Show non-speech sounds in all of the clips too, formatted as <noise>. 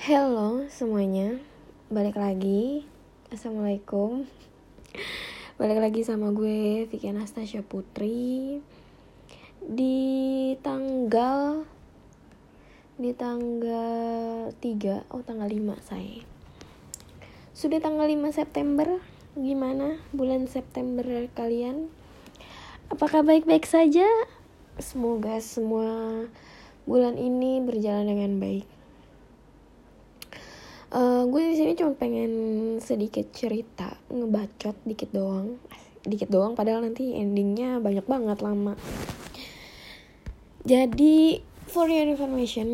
Hello semuanya, balik lagi. Assalamualaikum. Balik lagi sama gue Vicky Anastasia Putri di tanggal di tanggal 3 oh tanggal 5 saya. Sudah tanggal 5 September. Gimana bulan September kalian? Apakah baik-baik saja? Semoga semua bulan ini berjalan dengan baik. Uh, gue di sini cuma pengen sedikit cerita ngebacot dikit doang. Dikit doang padahal nanti endingnya banyak banget lama. Jadi for your information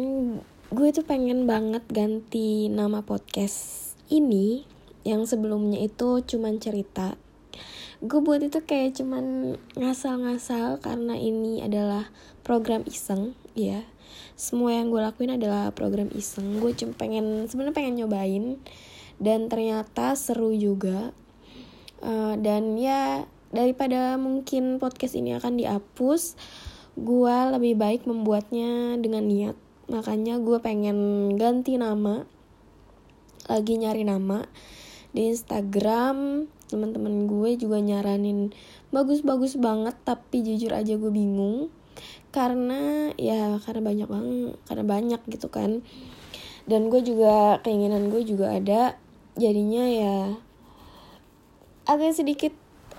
gue tuh pengen banget ganti nama podcast ini. Yang sebelumnya itu cuman cerita gue buat itu kayak cuman ngasal-ngasal karena ini adalah program iseng ya. Semua yang gue lakuin adalah program iseng. Gue cuma pengen sebenarnya pengen nyobain dan ternyata seru juga. Uh, dan ya daripada mungkin podcast ini akan dihapus gue lebih baik membuatnya dengan niat. Makanya gue pengen ganti nama lagi nyari nama di Instagram teman-teman gue juga nyaranin bagus-bagus banget tapi jujur aja gue bingung karena ya karena banyak banget karena banyak gitu kan. Dan gue juga keinginan gue juga ada jadinya ya agak sedikit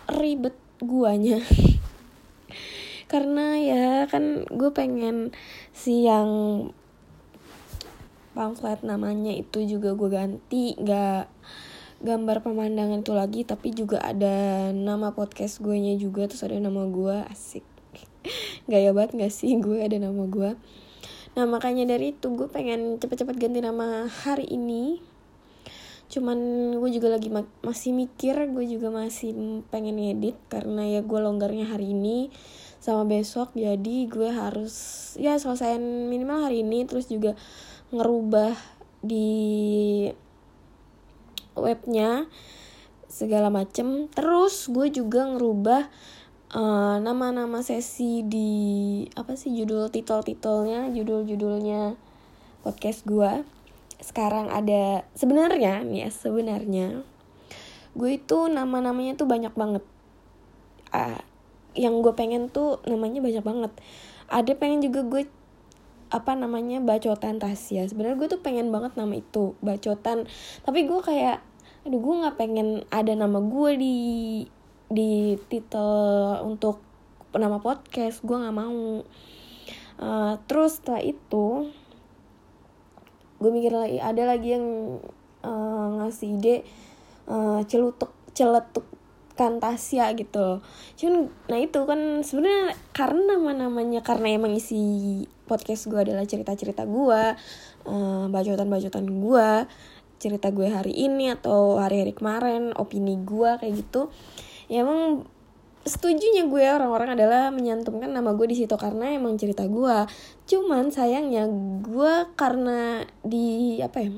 ribet guanya. <laughs> Karena ya kan gue pengen si yang pamflet namanya itu juga gue ganti gak gambar pemandangan itu lagi tapi juga ada nama podcast gue nya juga terus ada nama gue asik. <laughs> Gaya banget gak sih gue ada nama gue nah makanya dari itu gue pengen cepet-cepet ganti nama hari ini. Cuman gue juga lagi ma masih mikir gue juga masih pengen ngedit karena ya gue longgarnya hari ini sama besok jadi gue harus ya selesaiin minimal hari ini terus juga ngerubah di webnya segala macem. Terus gue juga ngerubah eh, nama-nama sesi di apa sih judul titel-titelnya judul-judulnya podcast gue. Sekarang ada sebenarnya nih ya sebenarnya gue itu nama-namanya tuh banyak banget. Uh, yang gue pengen tuh namanya banyak banget. Ada pengen juga gue apa namanya bacotan Tasya sebenarnya gue tuh pengen banget nama itu bacotan. Tapi gue kayak aduh gue nggak pengen ada nama gue di di titel untuk nama podcast. Gue nggak mau. Uh, terus setelah itu gue mikir lagi ada lagi yang uh, ngasih ide uh, celutuk celetuk Tasya gitu. Cuman nah itu kan sebenarnya karena nama namanya karena emang isi podcast gue adalah cerita cerita gue uh, bacotan bacotan gue cerita gue hari ini atau hari hari kemarin opini gue kayak gitu. Ya emang setujunya gue orang-orang adalah menyantumkan nama gue di situ karena emang cerita gue cuman sayangnya gue karena di apa ya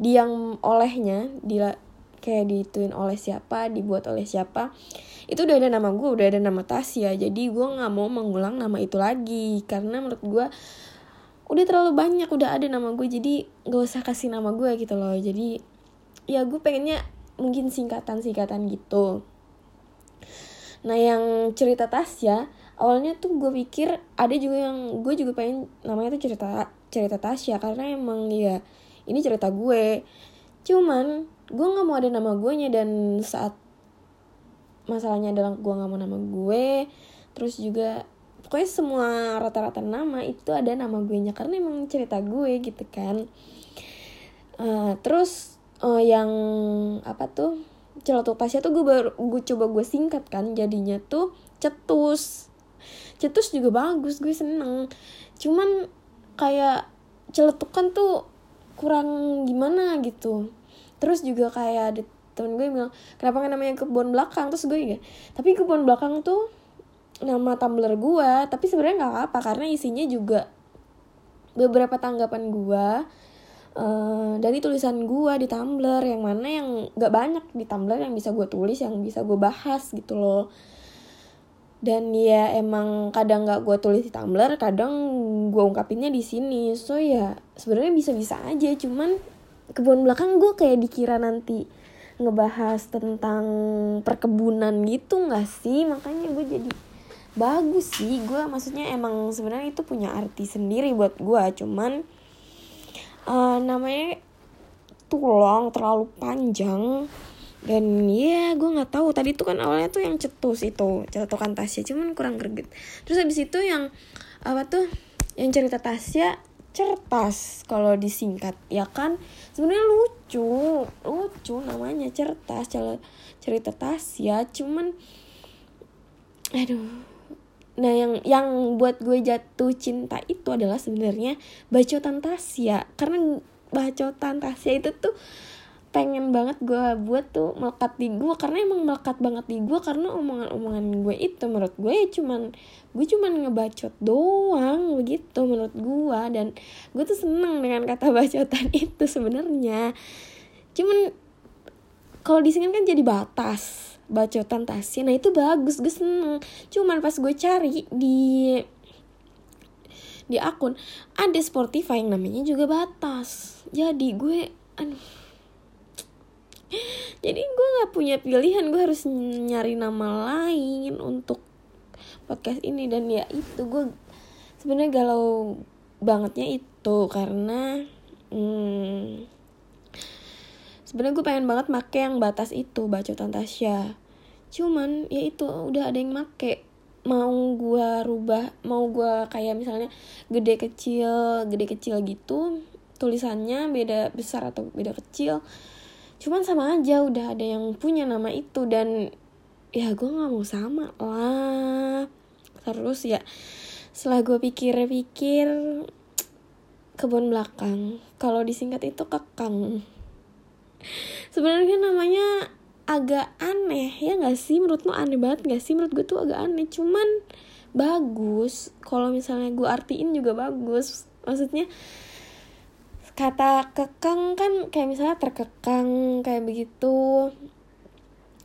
di yang olehnya di kayak dituin oleh siapa dibuat oleh siapa. Itu udah ada nama gue udah ada nama Tasya jadi gue nggak mau mengulang nama itu lagi. Karena menurut gue udah terlalu banyak udah ada nama gue jadi gak usah kasih nama gue gitu loh. Jadi ya gue pengennya mungkin singkatan singkatan gitu. Nah yang cerita Tasya awalnya tuh gue pikir ada juga yang gue juga pengen namanya tuh cerita cerita Tasya karena emang ya ini cerita gue. Cuman gue nggak mau ada nama gue nya dan saat masalahnya adalah gue nggak mau nama gue terus juga pokoknya semua rata-rata nama itu ada nama gue nya karena emang cerita gue gitu kan. Uh, terus uh, yang apa tuh celotuk Tasya tuh gue baru gue coba gue singkat kan jadinya tuh cetus. Cetus juga bagus gue seneng. Cuman kayak celetukan tuh kurang gimana gitu terus juga kayak ada temen gue bilang kenapa namanya kebun belakang? Terus gue ya tapi kebun belakang tuh nama tumblr gue tapi sebenarnya nggak apa karena isinya juga beberapa tanggapan gue uh, dari tulisan gue di Tumblr yang mana yang gak banyak di Tumblr yang bisa gue tulis yang bisa gue bahas gitu loh. Dan ya emang kadang nggak gue tulis di Tumblr kadang gue ungkapinnya di sini. So ya sebenarnya bisa-bisa aja cuman kebun belakang gue kayak dikira nanti ngebahas tentang perkebunan gitu nggak sih? Makanya gue jadi bagus sih. Gue maksudnya emang sebenarnya itu punya arti sendiri buat gue cuman uh, namanya tulong terlalu panjang. Dan ya gue nggak tahu. Tadi tuh kan awalnya tuh yang cetus itu cetukan Tasya. Cuman kurang greget. Terus habis itu yang apa tuh yang cerita Tasya certas kalau disingkat ya kan? Sebenarnya lucu lucu namanya certas cerita Tasya cuman aduh. Nah yang yang buat gue jatuh cinta itu adalah sebenarnya bacotan Tasya karena bacotan Tasya itu tuh pengen banget gue buat tuh melekat di gue karena emang melekat banget di gue karena omongan-omongan gue itu menurut gue ya cuman gue cuman ngebacot doang begitu menurut gue dan gue tuh seneng dengan kata <laughs> bacotan itu sebenarnya. Cuman kalau di sini kan jadi batas bacotan tasnya. Nah itu bagus gue seneng. Cuman pas gue cari di di akun ada Spotify yang namanya juga batas. Jadi gue aduh jadi gue nggak punya pilihan gue harus nyari nama lain untuk podcast ini. Dan ya itu gue sebenarnya galau bangetnya itu karena hmm, sebenarnya gue pengen banget make yang batas itu bacotan Tasya. Cuman ya itu udah ada yang make. Mau gue rubah mau gue kayak misalnya gede kecil gede kecil gitu tulisannya beda besar atau beda kecil cuman sama aja udah ada yang punya nama itu dan ya gue nggak mau sama lah. Terus ya setelah gue pikir-pikir kebun belakang. Kalau disingkat itu kekang. Sebenarnya namanya agak aneh ya nggak sih? Menurut lo aneh banget nggak sih? Menurut gue tuh agak aneh. Cuman bagus. Kalau misalnya gue artiin juga bagus. Maksudnya kata kekang kan kayak misalnya terkekang kayak begitu.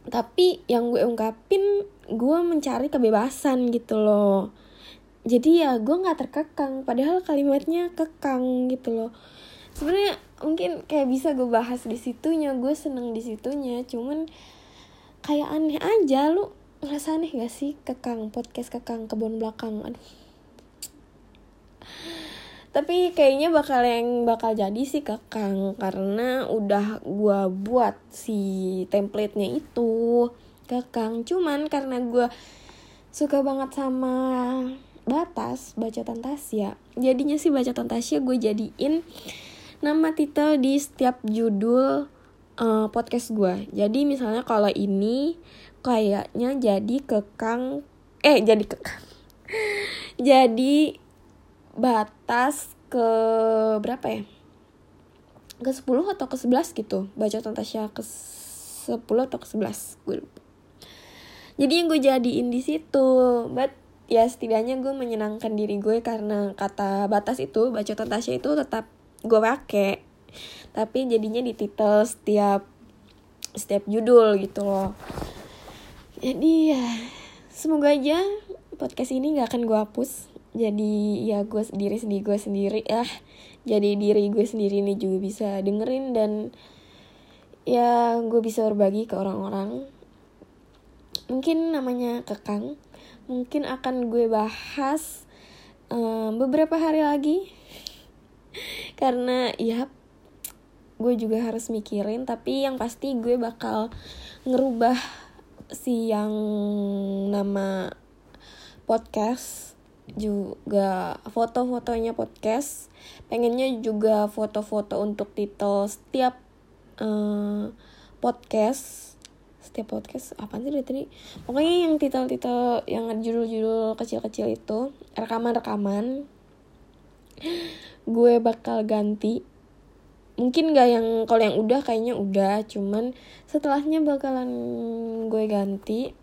Tapi yang gue ungkapin gue mencari kebebasan gitu loh. Jadi ya gue nggak terkekang padahal kalimatnya kekang gitu loh. Sebenarnya mungkin kayak bisa gue bahas di situnya gue seneng di situnya cuman kayak aneh aja. Lu ngerasa aneh gak sih kekang podcast kekang kebun belakang? Aduh tapi kayaknya bakal yang bakal jadi sih kakang karena udah gua buat si template-nya itu kakang cuman karena gua suka banget sama batas baca Tasya jadinya sih baca Tasya gue jadiin nama titel di setiap judul uh, podcast gue jadi misalnya kalau ini kayaknya jadi kekang eh jadi kekang. <laughs> Jadi batas ke berapa ya? Ke 10 atau ke 11 gitu. Baca Tasya ke 10 atau ke 11 gue lupa. Jadi yang gue jadiin di situ but ya setidaknya gue menyenangkan diri gue karena kata batas itu baca Tasya itu tetap gue pakai. Tapi jadinya di titel setiap setiap judul gitu loh. Jadi ya semoga aja podcast ini gak akan gue hapus jadi ya gue diri sendiri gue sendiri ya jadi diri gue sendiri ini juga bisa dengerin dan ya gue bisa berbagi ke orang-orang. Mungkin namanya kekang mungkin akan gue bahas um, beberapa hari lagi. <laughs> Karena ya gue juga harus mikirin tapi yang pasti gue bakal ngerubah si yang nama podcast juga foto-fotonya podcast. Pengennya juga foto-foto untuk titel setiap uh, podcast. Setiap podcast? Apa sih dari tadi? Pokoknya yang titel-titel yang judul-judul kecil-kecil itu rekaman-rekaman gue bakal ganti. Mungkin gak yang kalau yang udah kayaknya udah cuman setelahnya bakalan gue ganti.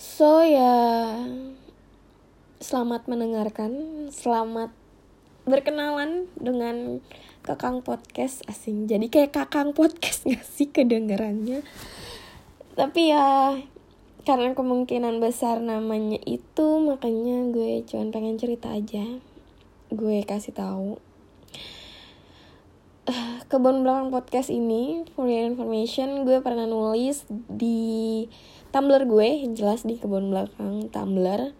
So ya Selamat mendengarkan, selamat berkenalan dengan Kakang Podcast asing. Jadi kayak Kakang Podcast gak sih kedengarannya? Tapi ya karena kemungkinan besar namanya itu makanya gue cuman pengen cerita aja gue kasih tahu uh, kebun belakang podcast ini for your information gue pernah nulis di Tumblr gue jelas di kebun belakang Tumblr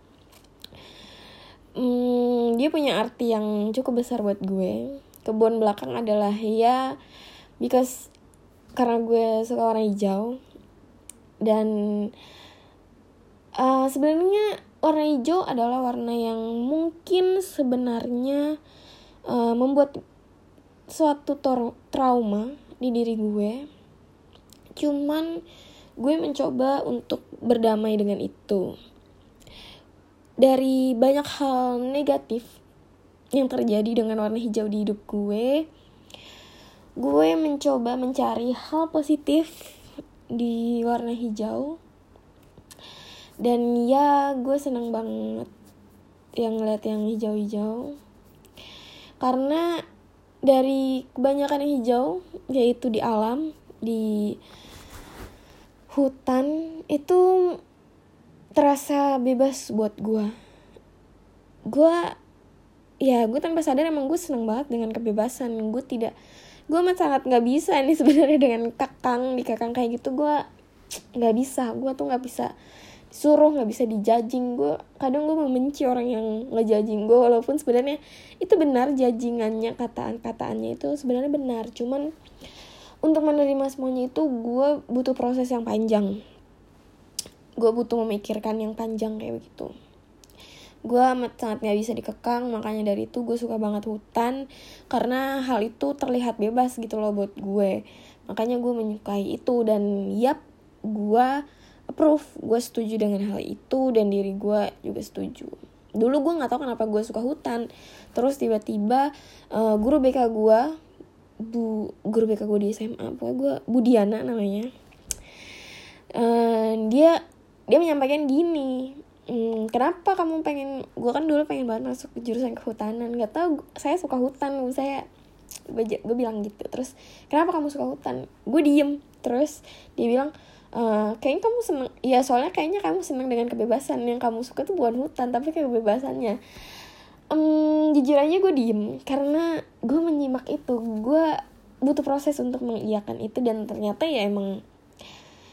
hmm, dia punya arti yang cukup besar buat gue. Kebun belakang adalah ya because karena gue suka warna hijau. Dan uh, sebenarnya warna hijau adalah warna yang mungkin sebenarnya uh, membuat suatu trauma di diri gue. Cuman gue mencoba untuk berdamai dengan itu dari banyak hal negatif yang terjadi dengan warna hijau di hidup gue gue mencoba mencari hal positif di warna hijau. Dan ya gue seneng banget yang ngeliat yang hijau-hijau. Karena dari kebanyakan yang hijau yaitu di alam di hutan itu terasa bebas buat gue gue ya gue tanpa sadar emang gue seneng banget dengan kebebasan. Gue tidak gue amat sangat nggak bisa nih <laughs> sebenarnya dengan kakang di kakang kayak gitu gue nggak bisa. Gue tuh nggak bisa suruh nggak bisa dijajing gue kadang gue membenci orang yang ngejajing gue walaupun sebenarnya itu benar jajingannya kataan kataannya itu sebenarnya benar. Cuman untuk menerima semuanya itu gue butuh proses yang panjang gue butuh memikirkan yang panjang kayak begitu. Gue amat sangat gak bisa dikekang makanya dari itu gue suka banget hutan karena hal itu terlihat bebas gitu loh buat gue. Makanya gue menyukai itu dan yap gue approve gue setuju dengan hal itu dan diri gue juga setuju. Dulu gue nggak tahu kenapa gue suka hutan. Terus tiba-tiba uh, guru BK gue bu guru BK gue di SMA pokoknya gue Budiana namanya. Uh, dia dia menyampaikan gini hmm, kenapa kamu pengen gue kan dulu pengen banget masuk ke jurusan kehutanan nggak tahu saya suka hutan saya gue bilang gitu terus kenapa kamu suka hutan? Gue diem terus dia bilang e, kayaknya kamu seneng ya soalnya kayaknya kamu seneng dengan kebebasan yang kamu suka tuh bukan hutan tapi kebebasannya. Um, jujur aja gue diem karena gue menyimak itu gue butuh proses untuk mengiyakan itu dan ternyata ya emang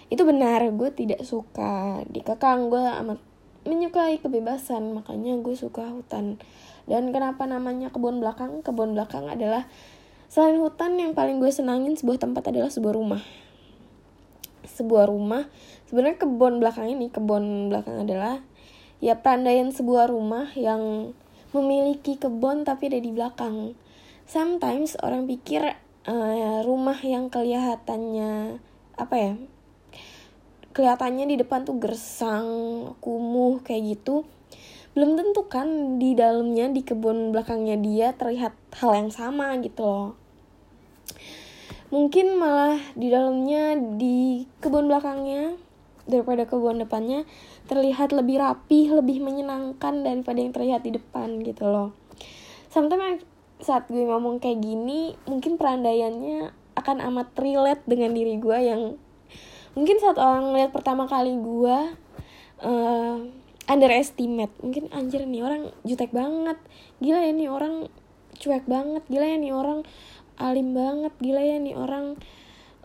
itu benar gue tidak suka dikekang gue amat menyukai kebebasan makanya gue suka hutan. Dan kenapa namanya kebun belakang? Kebun belakang adalah selain hutan yang paling gue senangin sebuah tempat adalah sebuah rumah. Sebuah rumah sebenarnya kebun belakang ini kebun belakang adalah ya perandaian sebuah rumah yang memiliki kebun tapi ada di belakang. Sometimes orang pikir uh, rumah yang kelihatannya apa ya kelihatannya di depan tuh gersang kumuh kayak gitu. Belum tentu kan di dalamnya di kebun belakangnya dia terlihat hal yang sama gitu loh. Mungkin malah di dalamnya di kebun belakangnya daripada kebun depannya terlihat lebih rapi lebih menyenangkan daripada yang terlihat di depan gitu loh. Sometimes saat gue ngomong kayak gini mungkin perandaiannya akan amat relate dengan diri gue yang mungkin saat orang ngeliat pertama kali gue uh, underestimate. Mungkin anjir nih orang jutek banget. Gila ya nih orang cuek banget. Gila ya nih orang alim banget. Gila ya nih orang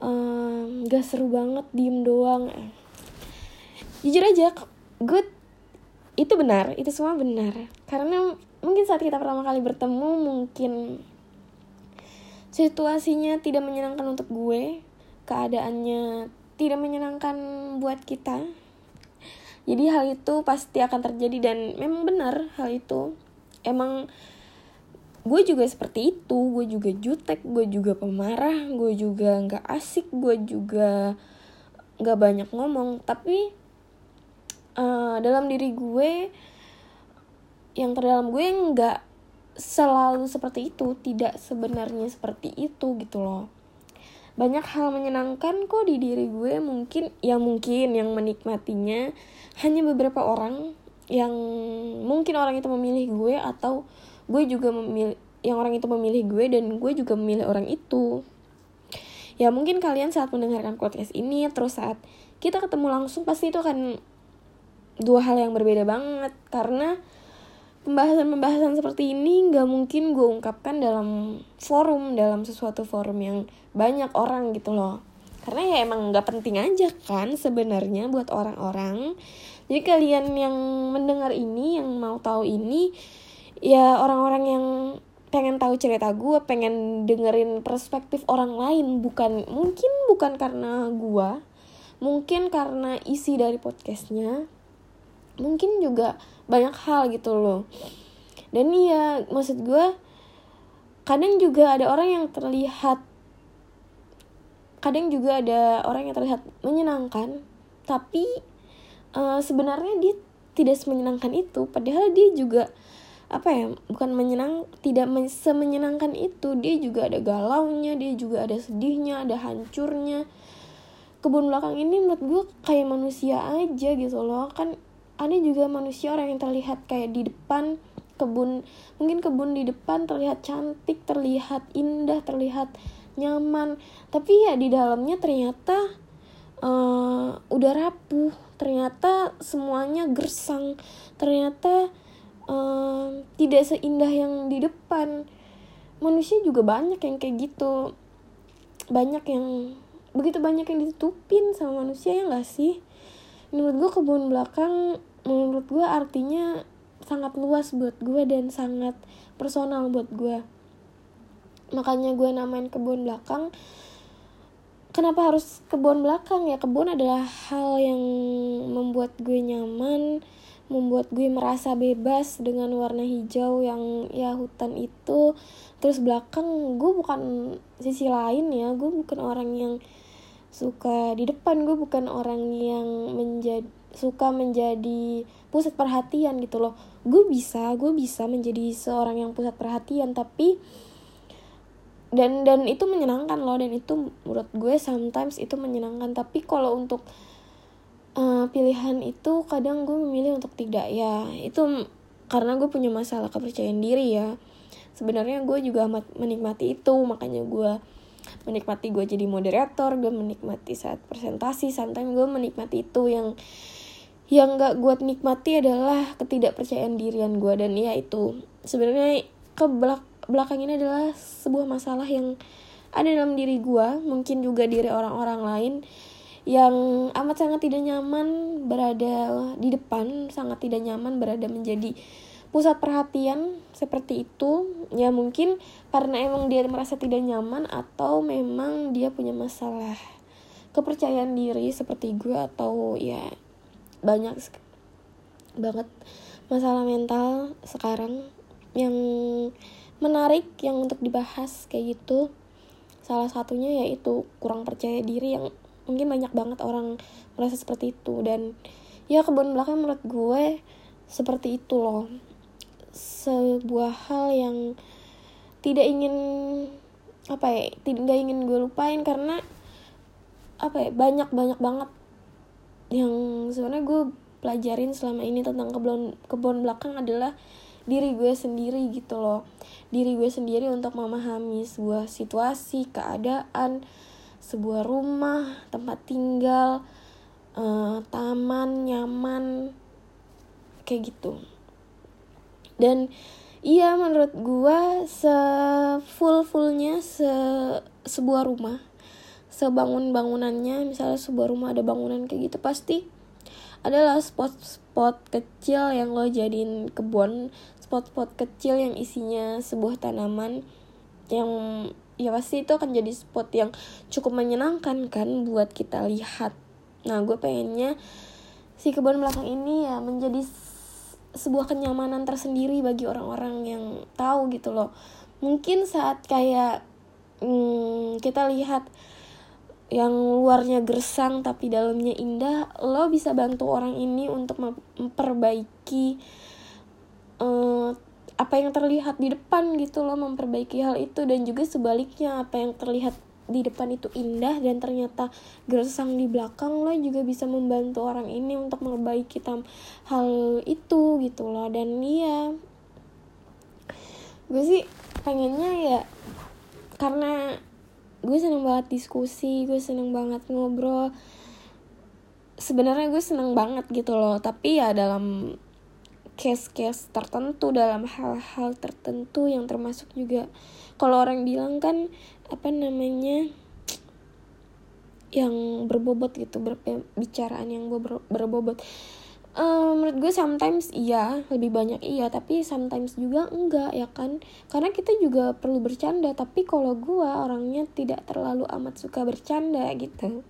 uh, gak seru banget diem doang. Jujur aja good itu benar itu semua benar. Karena mungkin saat kita pertama kali bertemu mungkin situasinya tidak menyenangkan untuk gue. Keadaannya tidak menyenangkan buat kita. Jadi hal itu pasti akan terjadi dan memang benar hal itu. Emang gue juga seperti itu gue juga jutek gue juga pemarah gue juga nggak asik gue juga nggak banyak ngomong. Tapi uh, dalam diri gue yang terdalam gue nggak selalu seperti itu tidak sebenarnya seperti itu gitu loh banyak hal menyenangkan kok di diri gue. Mungkin ya mungkin yang menikmatinya hanya beberapa orang yang mungkin orang itu memilih gue atau gue juga memilih yang orang itu memilih gue dan gue juga memilih orang itu. Ya mungkin kalian saat mendengarkan podcast ini terus saat kita ketemu langsung pasti itu akan dua hal yang berbeda banget. Karena pembahasan-pembahasan seperti ini nggak mungkin gue ungkapkan dalam forum dalam sesuatu forum yang banyak orang gitu loh. Karena ya emang nggak penting aja kan sebenarnya buat orang-orang. Jadi kalian yang mendengar ini yang mau tahu ini ya orang-orang yang pengen tahu cerita gue pengen dengerin perspektif orang lain bukan mungkin bukan karena gue mungkin karena isi dari podcastnya mungkin juga banyak hal gitu loh. Dan iya maksud gue kadang juga ada orang yang terlihat kadang juga ada orang yang terlihat menyenangkan tapi uh, sebenarnya dia tidak semenyenangkan itu. Padahal dia juga apa ya bukan menyenang tidak men semenyenangkan itu. Dia juga ada galaunya dia juga ada sedihnya ada hancurnya. Kebun belakang ini menurut gue kayak manusia aja gitu loh. Kan ada juga manusia orang yang terlihat kayak di depan kebun mungkin kebun di depan terlihat cantik terlihat indah terlihat nyaman. Tapi ya di dalamnya ternyata uh, udah rapuh. Ternyata semuanya gersang. Ternyata uh, tidak seindah yang di depan. Manusia juga banyak yang kayak gitu. Banyak yang begitu banyak yang ditutupin sama manusia ya gak sih menurut gue kebun belakang menurut gue artinya sangat luas buat gue dan sangat personal buat gue makanya gue namain kebun belakang. Kenapa harus kebun belakang ya? Kebun adalah hal yang membuat gue nyaman membuat gue merasa bebas dengan warna hijau yang ya hutan itu. Terus belakang gue bukan sisi lain ya. Gue bukan orang yang suka di depan. Gue bukan orang yang menjadi suka menjadi pusat perhatian gitu loh. Gue bisa gue bisa menjadi seorang yang pusat perhatian tapi dan dan itu menyenangkan loh. Dan itu menurut gue sometimes itu menyenangkan. Tapi kalau untuk uh, pilihan itu kadang gue memilih untuk tidak ya. Itu karena gue punya masalah kepercayaan diri ya. Sebenarnya gue juga amat menikmati itu. Makanya gue menikmati gue jadi moderator gue menikmati saat presentasi sometimes gue menikmati itu yang yang gak gue nikmati adalah ketidakpercayaan dirian gue dan ya itu sebenarnya ke belak belakang ini adalah sebuah masalah yang ada dalam diri gue mungkin juga diri orang-orang lain yang amat sangat tidak nyaman berada di depan sangat tidak nyaman berada menjadi pusat perhatian seperti itu ya mungkin karena emang dia merasa tidak nyaman atau memang dia punya masalah kepercayaan diri seperti gue atau ya banyak banget masalah mental sekarang yang menarik yang untuk dibahas kayak gitu. Salah satunya yaitu kurang percaya diri yang mungkin banyak banget orang merasa seperti itu. Dan ya kebun belakang menurut gue seperti itu loh sebuah hal yang tidak ingin apa ya tidak ingin gue lupain karena apa ya banyak banyak banget yang sebenarnya gue pelajarin selama ini tentang kebun kebun belakang adalah diri gue sendiri gitu loh. Diri gue sendiri untuk memahami sebuah situasi keadaan sebuah rumah tempat tinggal uh, taman nyaman kayak gitu dan iya menurut gue se full fullnya se sebuah rumah. Sebangun bangunannya misalnya sebuah rumah ada bangunan kayak gitu pasti adalah spot-spot kecil yang lo jadiin kebun spot-spot kecil yang isinya sebuah tanaman yang ya pasti itu akan jadi spot yang cukup menyenangkan kan buat kita lihat. Nah gue pengennya si kebun belakang ini ya menjadi sebuah kenyamanan tersendiri bagi orang-orang yang tahu gitu loh. Mungkin saat kayak hmm, kita lihat yang luarnya gersang tapi dalamnya indah lo bisa bantu orang ini untuk memperbaiki uh, apa yang terlihat di depan gitu lo memperbaiki hal itu dan juga sebaliknya apa yang terlihat di depan itu indah dan ternyata gersang di belakang lo juga bisa membantu orang ini untuk memperbaiki tam hal itu gitu loh. Dan iya gue sih pengennya ya karena gue seneng banget diskusi gue seneng banget ngobrol. Sebenarnya gue seneng banget gitu loh tapi ya dalam case-case tertentu dalam hal-hal tertentu yang termasuk juga kalau orang bilang kan apa namanya yang berbobot gitu berbicaraan yang ber berbobot. Uh, menurut gue sometimes iya lebih banyak iya tapi sometimes juga enggak ya kan? Karena kita juga perlu bercanda tapi kalau gue orangnya tidak terlalu amat suka bercanda gitu.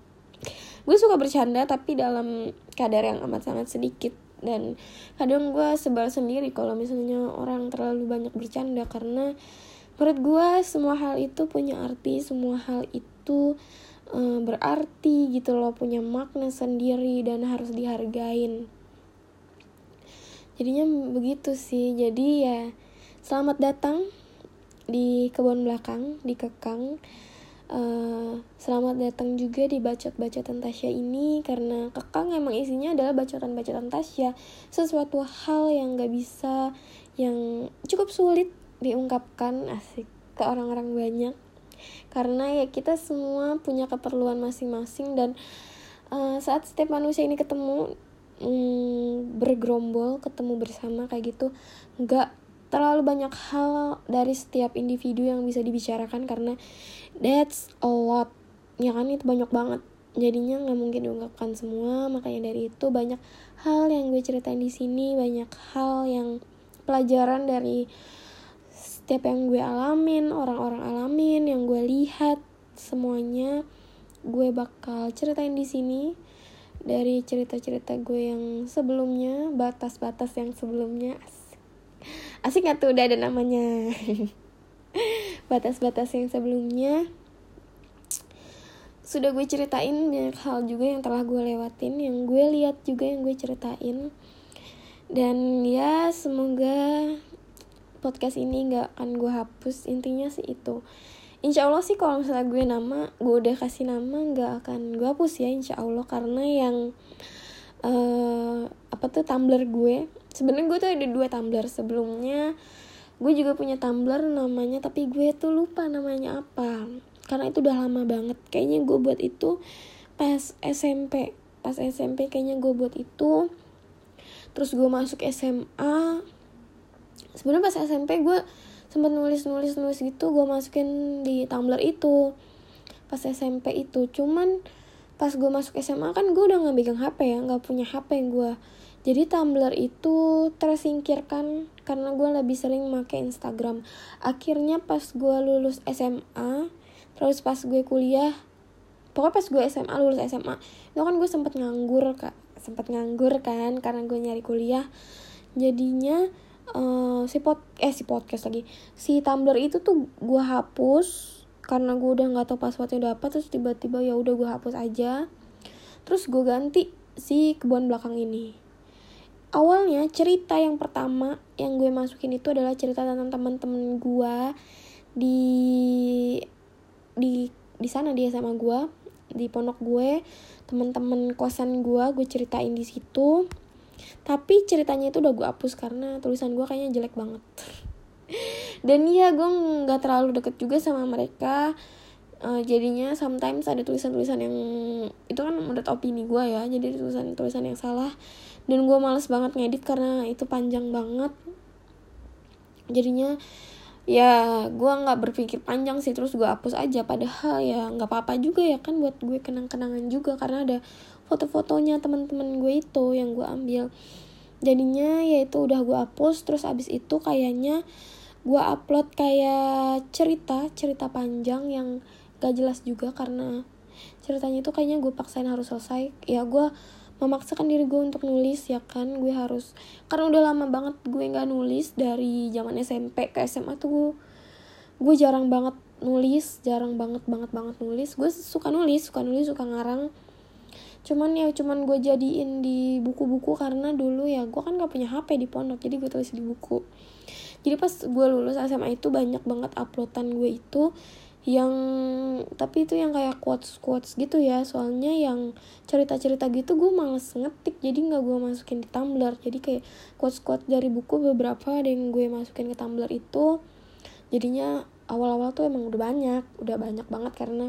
Gue suka bercanda tapi dalam kadar yang amat sangat sedikit. Dan kadang gue sebal sendiri kalau misalnya orang terlalu banyak bercanda karena menurut gue semua hal itu punya arti semua hal itu uh, berarti gitu loh punya makna sendiri dan harus dihargain. Jadinya begitu sih. Jadi ya selamat datang di kebun belakang di kekang. Uh, selamat datang juga di bacot-bacotan Tasya ini karena kekang emang isinya adalah bacotan-bacotan Tasya. Sesuatu hal yang gak bisa yang cukup sulit diungkapkan asik ke orang-orang banyak. Karena ya kita semua punya keperluan masing-masing dan uh, saat setiap manusia ini ketemu um, bergerombol ketemu bersama kayak gitu nggak terlalu banyak hal dari setiap individu yang bisa dibicarakan karena that's a lot. Ya kan itu banyak banget. Jadinya nggak mungkin diungkapkan semua makanya dari itu banyak hal yang gue ceritain di sini banyak hal yang pelajaran dari setiap yang gue alamin orang-orang alamin yang gue lihat semuanya gue bakal ceritain di sini. Dari cerita-cerita gue yang sebelumnya batas-batas yang sebelumnya. Asik asik gak tuh udah ada namanya? <laughs> Batas-batas yang sebelumnya. Sudah gue ceritain banyak hal juga yang telah gue lewatin yang gue lihat juga yang gue ceritain. Dan ya semoga podcast ini nggak akan gue hapus. Intinya sih itu. Insya Allah sih kalau misalnya gue nama gue udah kasih nama nggak akan gue hapus ya Insya Allah karena yang uh, apa tuh Tumblr gue. Sebenarnya gue tuh ada dua Tumblr. Sebelumnya gue juga punya Tumblr namanya tapi gue tuh lupa namanya apa. Karena itu udah lama banget. Kayaknya gue buat itu pas SMP pas SMP kayaknya gue buat itu. Terus gue masuk SMA sebenarnya pas SMP gue sempat nulis nulis nulis gitu gue masukin di Tumblr itu. Pas SMP itu cuman pas gue masuk SMA kan gue udah nggak megang HP ya nggak punya HP gue jadi Tumblr itu tersingkirkan karena gue lebih sering make Instagram. Akhirnya pas gue lulus SMA terus pas gue kuliah pokoknya pas gue SMA lulus SMA itu kan gue sempet nganggur kak. Sempet nganggur kan karena gue nyari kuliah. Jadinya uh, si pod eh si podcast lagi. Si Tumblr itu tuh gue hapus karena gue udah nggak tahu passwordnya udah apa terus tiba-tiba ya udah gue hapus aja. Terus gue ganti si kebun belakang ini. Awalnya cerita yang pertama yang gue masukin itu adalah cerita tentang teman-teman gue di di di sana dia sama gue di pondok gue. Teman-teman kosan gue gue ceritain di situ tapi ceritanya itu udah gue hapus karena tulisan gue kayaknya jelek banget. Dan iya gue nggak terlalu deket juga sama mereka. Uh, jadinya sometimes ada tulisan-tulisan yang itu kan menurut opini gue ya jadi tulisan-tulisan yang salah. Dan gue males banget ngedit karena itu panjang banget. Jadinya ya gue nggak berpikir panjang sih terus gue hapus aja. Padahal ya nggak apa-apa juga ya kan buat gue kenang-kenangan juga karena ada foto-fotonya teman-teman gue itu yang gue ambil. Jadinya ya itu udah gue hapus terus abis itu kayaknya gue upload kayak cerita cerita panjang yang gak jelas juga karena ceritanya itu kayaknya gue paksain harus selesai. Ya gue memaksakan diri gue untuk nulis ya kan? Gue harus karena udah lama banget gue nggak nulis dari zaman SMP ke SMA tuh gue, gue jarang banget nulis jarang banget banget banget nulis. Gue suka nulis suka nulis suka ngarang cuman ya cuman gue jadiin di buku-buku karena dulu ya gue kan gak punya HP di pondok jadi gue tulis di buku. Jadi pas gue lulus SMA itu banyak banget uploadan gue itu yang tapi itu yang kayak quotes quotes gitu ya. Soalnya yang cerita cerita gitu gue males ngetik jadi nggak gue masukin di tumblr. Jadi kayak quotes quotes dari buku beberapa ada yang gue masukin ke tumblr itu. Jadinya awal-awal tuh emang udah banyak udah banyak banget karena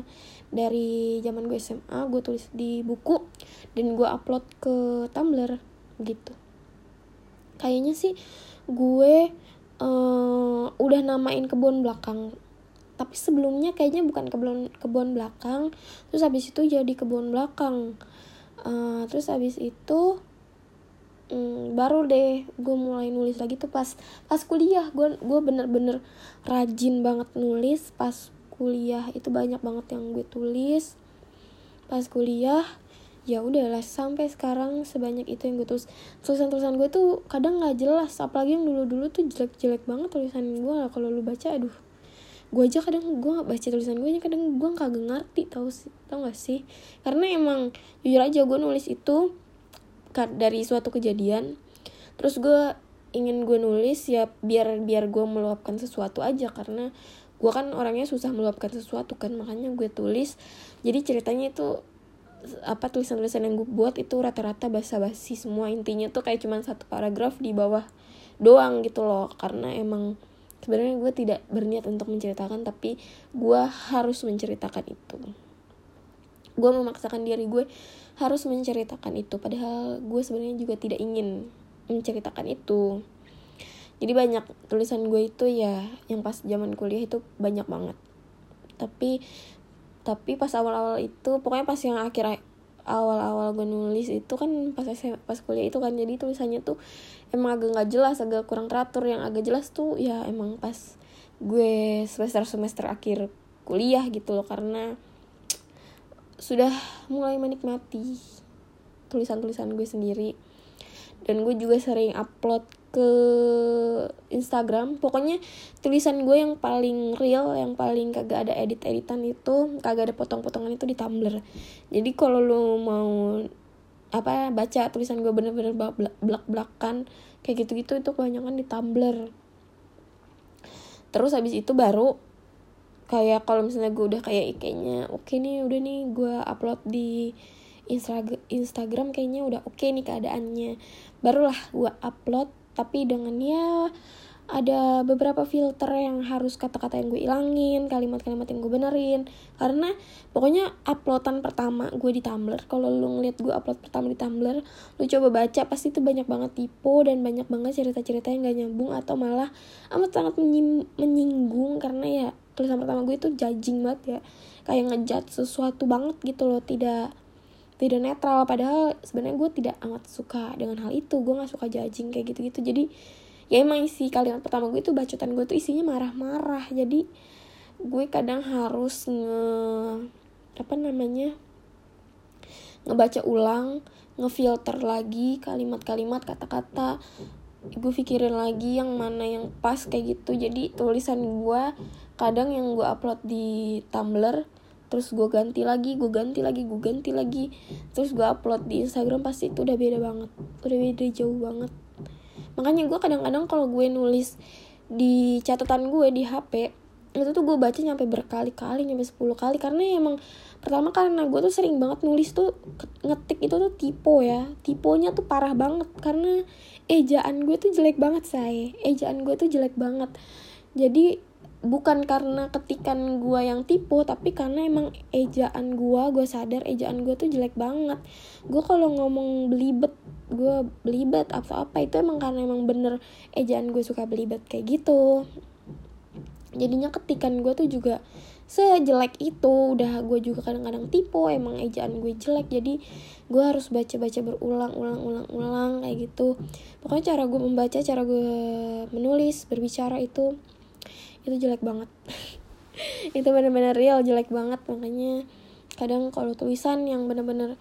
dari zaman gue SMA gue tulis di buku dan gue upload ke Tumblr gitu. Kayaknya sih gue uh, udah namain kebun belakang. Tapi sebelumnya kayaknya bukan kebun kebun belakang terus habis itu jadi kebun belakang. Uh, terus habis itu um, baru deh gue mulai nulis lagi tuh pas pas kuliah. Gue gue bener-bener rajin banget nulis pas kuliah itu banyak banget yang gue tulis. Pas kuliah ya udahlah sampai sekarang sebanyak itu yang gue tulis. Tulisan tulisan gue tuh kadang nggak jelas apalagi yang dulu dulu tuh jelek jelek banget tulisan gue kalau lu baca aduh. Gue aja kadang gue baca tulisan gue kadang gue kagak ngerti tau sih tau gak sih? Karena emang jujur aja gue nulis itu dari suatu kejadian. Terus gue ingin gue nulis ya biar biar gue meluapkan sesuatu aja. Karena gue kan orangnya susah meluapkan sesuatu kan makanya gue tulis. Jadi ceritanya itu apa tulisan-tulisan yang gue buat itu rata-rata basa-basi semua. Intinya tuh kayak cuman satu paragraf di bawah doang gitu loh. Karena emang sebenarnya gue tidak berniat untuk menceritakan tapi gue harus menceritakan itu. Gue memaksakan diri gue harus menceritakan itu. Padahal gue sebenarnya juga tidak ingin menceritakan itu jadi banyak tulisan gue itu ya yang pas zaman kuliah itu banyak banget. Tapi tapi pas awal-awal itu pokoknya pas yang akhir awal-awal gue nulis itu kan pas saya pas kuliah itu kan jadi tulisannya tuh emang agak nggak jelas agak kurang teratur. Yang agak jelas tuh ya emang pas gue semester semester akhir kuliah gitu loh karena sudah mulai menikmati tulisan-tulisan gue sendiri. Dan gue juga sering upload ke Instagram. Pokoknya tulisan gue yang paling real yang paling kagak ada edit-editan itu kagak ada potong-potongan itu di Tumblr. Jadi kalau lo mau apa baca tulisan gue bener-bener belak-belakan kayak gitu-gitu itu kebanyakan di Tumblr. Terus habis itu baru kayak kalau misalnya gue udah kayak kayaknya oke okay nih udah nih gue upload di Instagram Instagram kayaknya udah oke okay nih keadaannya. Barulah gue upload tapi dengan ya ada beberapa filter yang harus kata-kata yang gue ilangin kalimat-kalimat yang gue benerin. Karena pokoknya uploadan pertama gue di Tumblr kalau lu ngeliat gue upload pertama di Tumblr lu coba baca pasti itu banyak banget tipe dan banyak banget cerita-cerita yang gak nyambung atau malah amat sangat menyinggung. Karena ya tulisan pertama gue itu judging banget ya. Kayak ngejat sesuatu banget gitu loh tidak tidak netral. Padahal sebenarnya gue tidak amat suka dengan hal itu. Gue nggak suka judging kayak gitu-gitu. Jadi ya emang isi kalimat pertama gue itu bacotan gue tuh isinya marah-marah. Jadi gue kadang harus nge apa namanya ngebaca ulang ngefilter lagi kalimat-kalimat kata-kata. Gue pikirin lagi yang mana yang pas kayak gitu. Jadi tulisan gue kadang yang gue upload di Tumblr terus gue ganti lagi gue ganti lagi gue ganti lagi. Terus gue upload di Instagram pasti itu udah beda banget udah beda jauh banget. Makanya gue kadang-kadang kalau gue nulis di catatan gue di HP itu tuh gue baca nyampe berkali-kali nyampe 10 kali. Karena emang pertama karena gue tuh sering banget nulis tuh ngetik itu tuh tipe ya. Tipenya tuh parah banget karena ejaan gue tuh jelek banget saya ejaan gue tuh jelek banget. Jadi bukan karena ketikan gue yang tipe tapi karena emang ejaan gue gue sadar ejaan gue tuh jelek banget. Gue kalau ngomong belibet gue belibet apa apa itu emang karena emang bener ejaan gue suka belibet kayak gitu. Jadinya ketikan gue tuh juga sejelek itu udah gue juga kadang-kadang tipe emang ejaan gue jelek jadi gue harus baca-baca berulang-ulang-ulang-ulang kayak gitu. Pokoknya cara gue membaca cara gue menulis berbicara itu itu jelek banget. <laughs> Itu bener-bener real jelek banget. Makanya kadang kalau tulisan yang bener-bener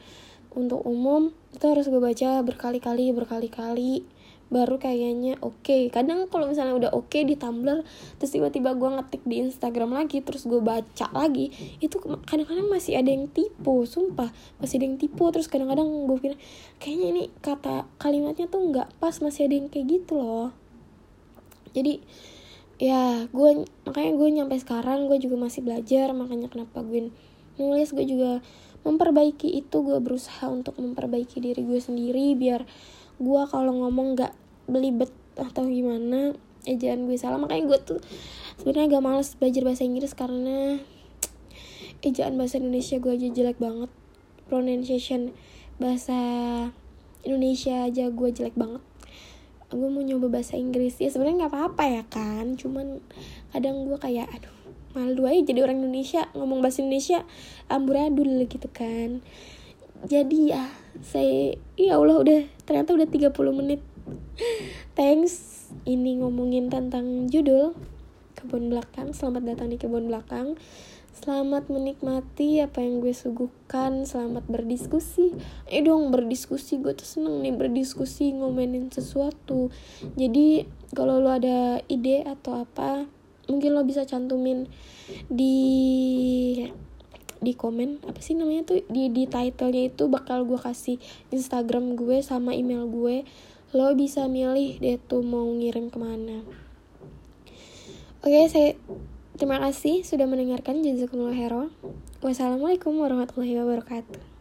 untuk umum itu harus gue baca berkali-kali berkali-kali baru kayaknya oke. Okay. kadang kalau misalnya udah oke okay di Tumblr terus tiba-tiba gue ngetik di Instagram lagi terus gue baca lagi itu kadang-kadang masih ada yang tipe sumpah. Masih ada yang tipe terus kadang-kadang gue pikir kayaknya ini kata kalimatnya tuh nggak pas masih ada yang kayak gitu loh. Jadi ya gue makanya gue nyampe sekarang gue juga masih belajar makanya kenapa gue nulis. Gue juga memperbaiki itu gue berusaha untuk memperbaiki diri gue sendiri biar gue kalau ngomong nggak belibet atau gimana ejaan gue salah. Makanya gue tuh sebenarnya agak males belajar bahasa Inggris karena ejaan bahasa Indonesia gue aja jelek banget. Pronunciation bahasa Indonesia aja gue jelek banget gue mau nyoba bahasa Inggris. Ya sebenarnya nggak apa-apa ya kan? Cuman kadang gue kayak aduh malu aja jadi orang Indonesia ngomong bahasa Indonesia amburadul gitu kan. Jadi ya saya ya Allah udah ternyata udah 30 menit. <laughs> Thanks ini ngomongin tentang judul kebun belakang. Selamat datang di kebun belakang Selamat menikmati apa yang gue suguhkan Selamat berdiskusi. Eh dong berdiskusi. Gue tuh seneng nih berdiskusi Ngomenin sesuatu. Jadi kalau lo ada ide atau apa Mungkin lo bisa cantumin Di di komen. Apa sih namanya tuh? Di di titlenya itu bakal gue kasih Instagram gue sama email gue. Lo bisa milih deh tuh mau ngirim ke mana. Oke okay, saya Terima kasih sudah mendengarkan Jazakumullah Hero. Wassalamualaikum warahmatullahi wabarakatuh.